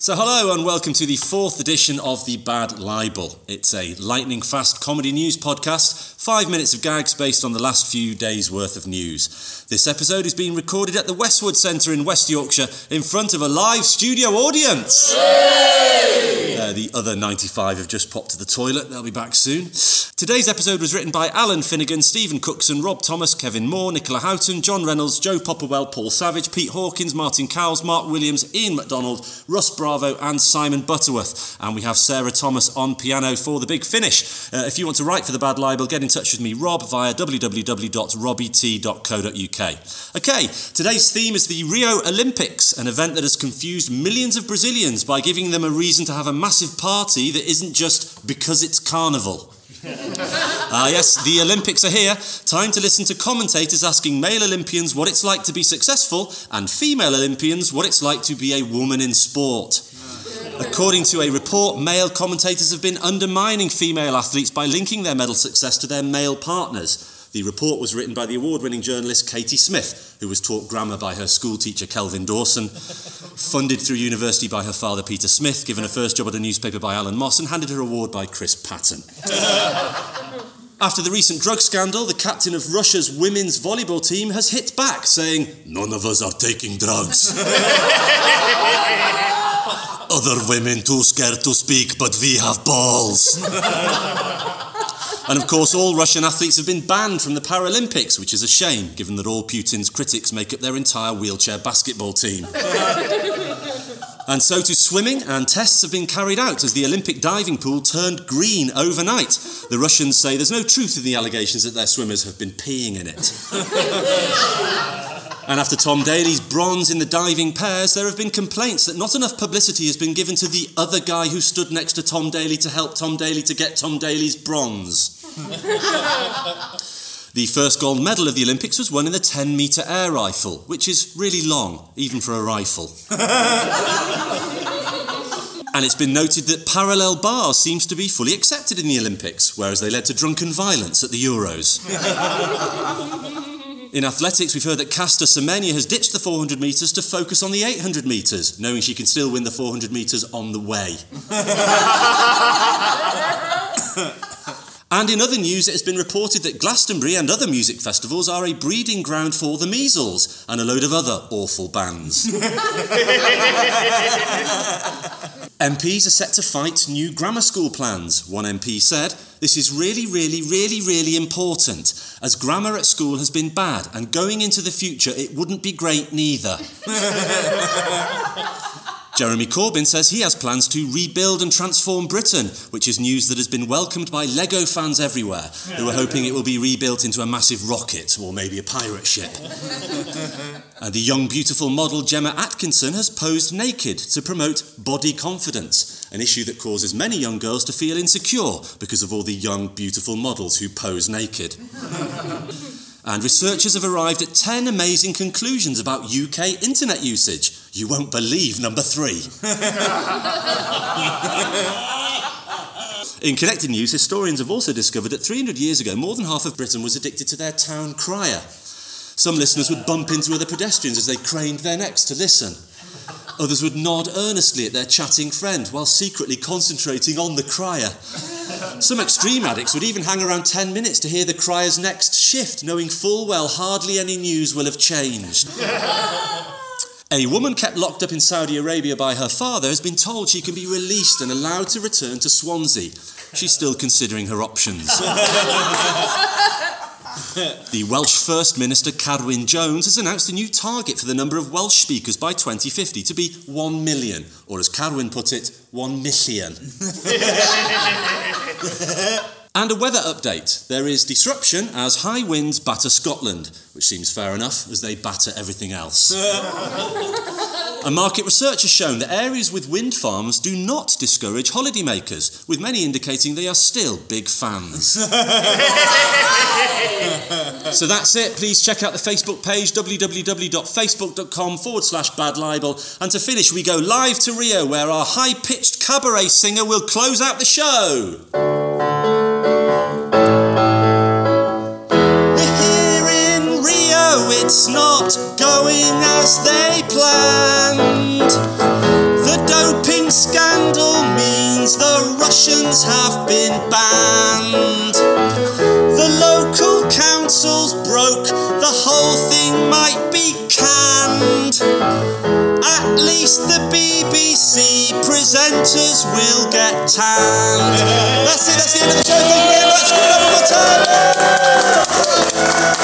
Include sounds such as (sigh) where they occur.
So, hello and welcome to the fourth edition of The Bad Libel. It's a lightning fast comedy news podcast, five minutes of gags based on the last few days' worth of news. This episode is being recorded at the Westwood Centre in West Yorkshire in front of a live studio audience. Uh, the other 95 have just popped to the toilet, they'll be back soon. Today's episode was written by Alan Finnegan, Stephen Cookson, Rob Thomas, Kevin Moore, Nicola Houghton, John Reynolds, Joe Popperwell, Paul Savage, Pete Hawkins, Martin Cowles, Mark Williams, Ian MacDonald, Russ Bravo, and Simon Butterworth. And we have Sarah Thomas on piano for the big finish. Uh, if you want to write for the Bad Libel, get in touch with me, Rob, via www.robbyt.co.uk. Okay, today's theme is the Rio Olympics, an event that has confused millions of Brazilians by giving them a reason to have a massive party that isn't just because it's carnival. (laughs) Ah, uh, yes, the Olympics are here. Time to listen to commentators asking male Olympians what it's like to be successful and female Olympians what it's like to be a woman in sport. According to a report, male commentators have been undermining female athletes by linking their medal success to their male partners. The report was written by the award winning journalist Katie Smith, who was taught grammar by her school teacher Kelvin Dawson, funded through university by her father Peter Smith, given a first job at a newspaper by Alan Moss, and handed her award by Chris Patton. (laughs) After the recent drug scandal, the captain of Russia's women's volleyball team has hit back, saying, None of us are taking drugs. (laughs) Other women too scared to speak, but we have balls. (laughs) and of course, all Russian athletes have been banned from the Paralympics, which is a shame, given that all Putin's critics make up their entire wheelchair basketball team. (laughs) and so to swimming, and tests have been carried out as the Olympic diving pool turned green overnight. The Russians say there's no truth in the allegations that their swimmers have been peeing in it. (laughs) And after Tom Daley's bronze in the diving pairs, there have been complaints that not enough publicity has been given to the other guy who stood next to Tom Daley to help Tom Daley to get Tom Daley's bronze. (laughs) the first gold medal of the Olympics was won in the 10 metre air rifle, which is really long, even for a rifle. (laughs) And it's been noted that parallel bars seems to be fully accepted in the Olympics, whereas they led to drunken violence at the Euros. (laughs) In athletics, we've heard that Caster Semenya has ditched the 400 metres to focus on the 800 metres, knowing she can still win the 400 metres on the way. and in other news, it has been reported that Glastonbury and other music festivals are a breeding ground for the measles and a load of other awful bands. MPs are set to fight new grammar school plans. One MP said, This is really, really, really, really important, as grammar at school has been bad, and going into the future, it wouldn't be great neither. (laughs) Jeremy Corbyn says he has plans to rebuild and transform Britain, which is news that has been welcomed by Lego fans everywhere, who are hoping it will be rebuilt into a massive rocket or maybe a pirate ship. (laughs) and the young, beautiful model Gemma Atkinson has posed naked to promote body confidence, an issue that causes many young girls to feel insecure because of all the young, beautiful models who pose naked. (laughs) And researchers have arrived at 10 amazing conclusions about UK internet usage. You won't believe number three. In connected news, historians have also discovered that 300 years ago, more than half of Britain was addicted to their town crier. Some listeners would bump into other pedestrians as they craned their necks to listen. Others would nod earnestly at their chatting friend while secretly concentrating on the crier. Some extreme addicts would even hang around 10 minutes to hear the crier's next shift, knowing full well hardly any news will have changed. A woman kept locked up in Saudi Arabia by her father has been told she can be released and allowed to return to Swansea. She's still considering her options. (laughs) (laughs) the Welsh First Minister Carwyn Jones has announced a new target for the number of Welsh speakers by 2050 to be 1 million, or as Carwyn put it, 1 million. (laughs) and a weather update. There is disruption as high winds batter Scotland, which seems fair enough as they batter everything else. (laughs) A market research has shown that areas with wind farms do not discourage holidaymakers, with many indicating they are still big fans. (laughs) so that's it. Please check out the Facebook page www.facebook.com forward slash bad libel. And to finish, we go live to Rio, where our high pitched cabaret singer will close out the show. It's not going as they planned. The doping scandal means the Russians have been banned. The local councils broke, the whole thing might be canned. At least the BBC presenters will get tanned. (laughs) That's it, that's the end of the show. Thank you very much. Good luck, time.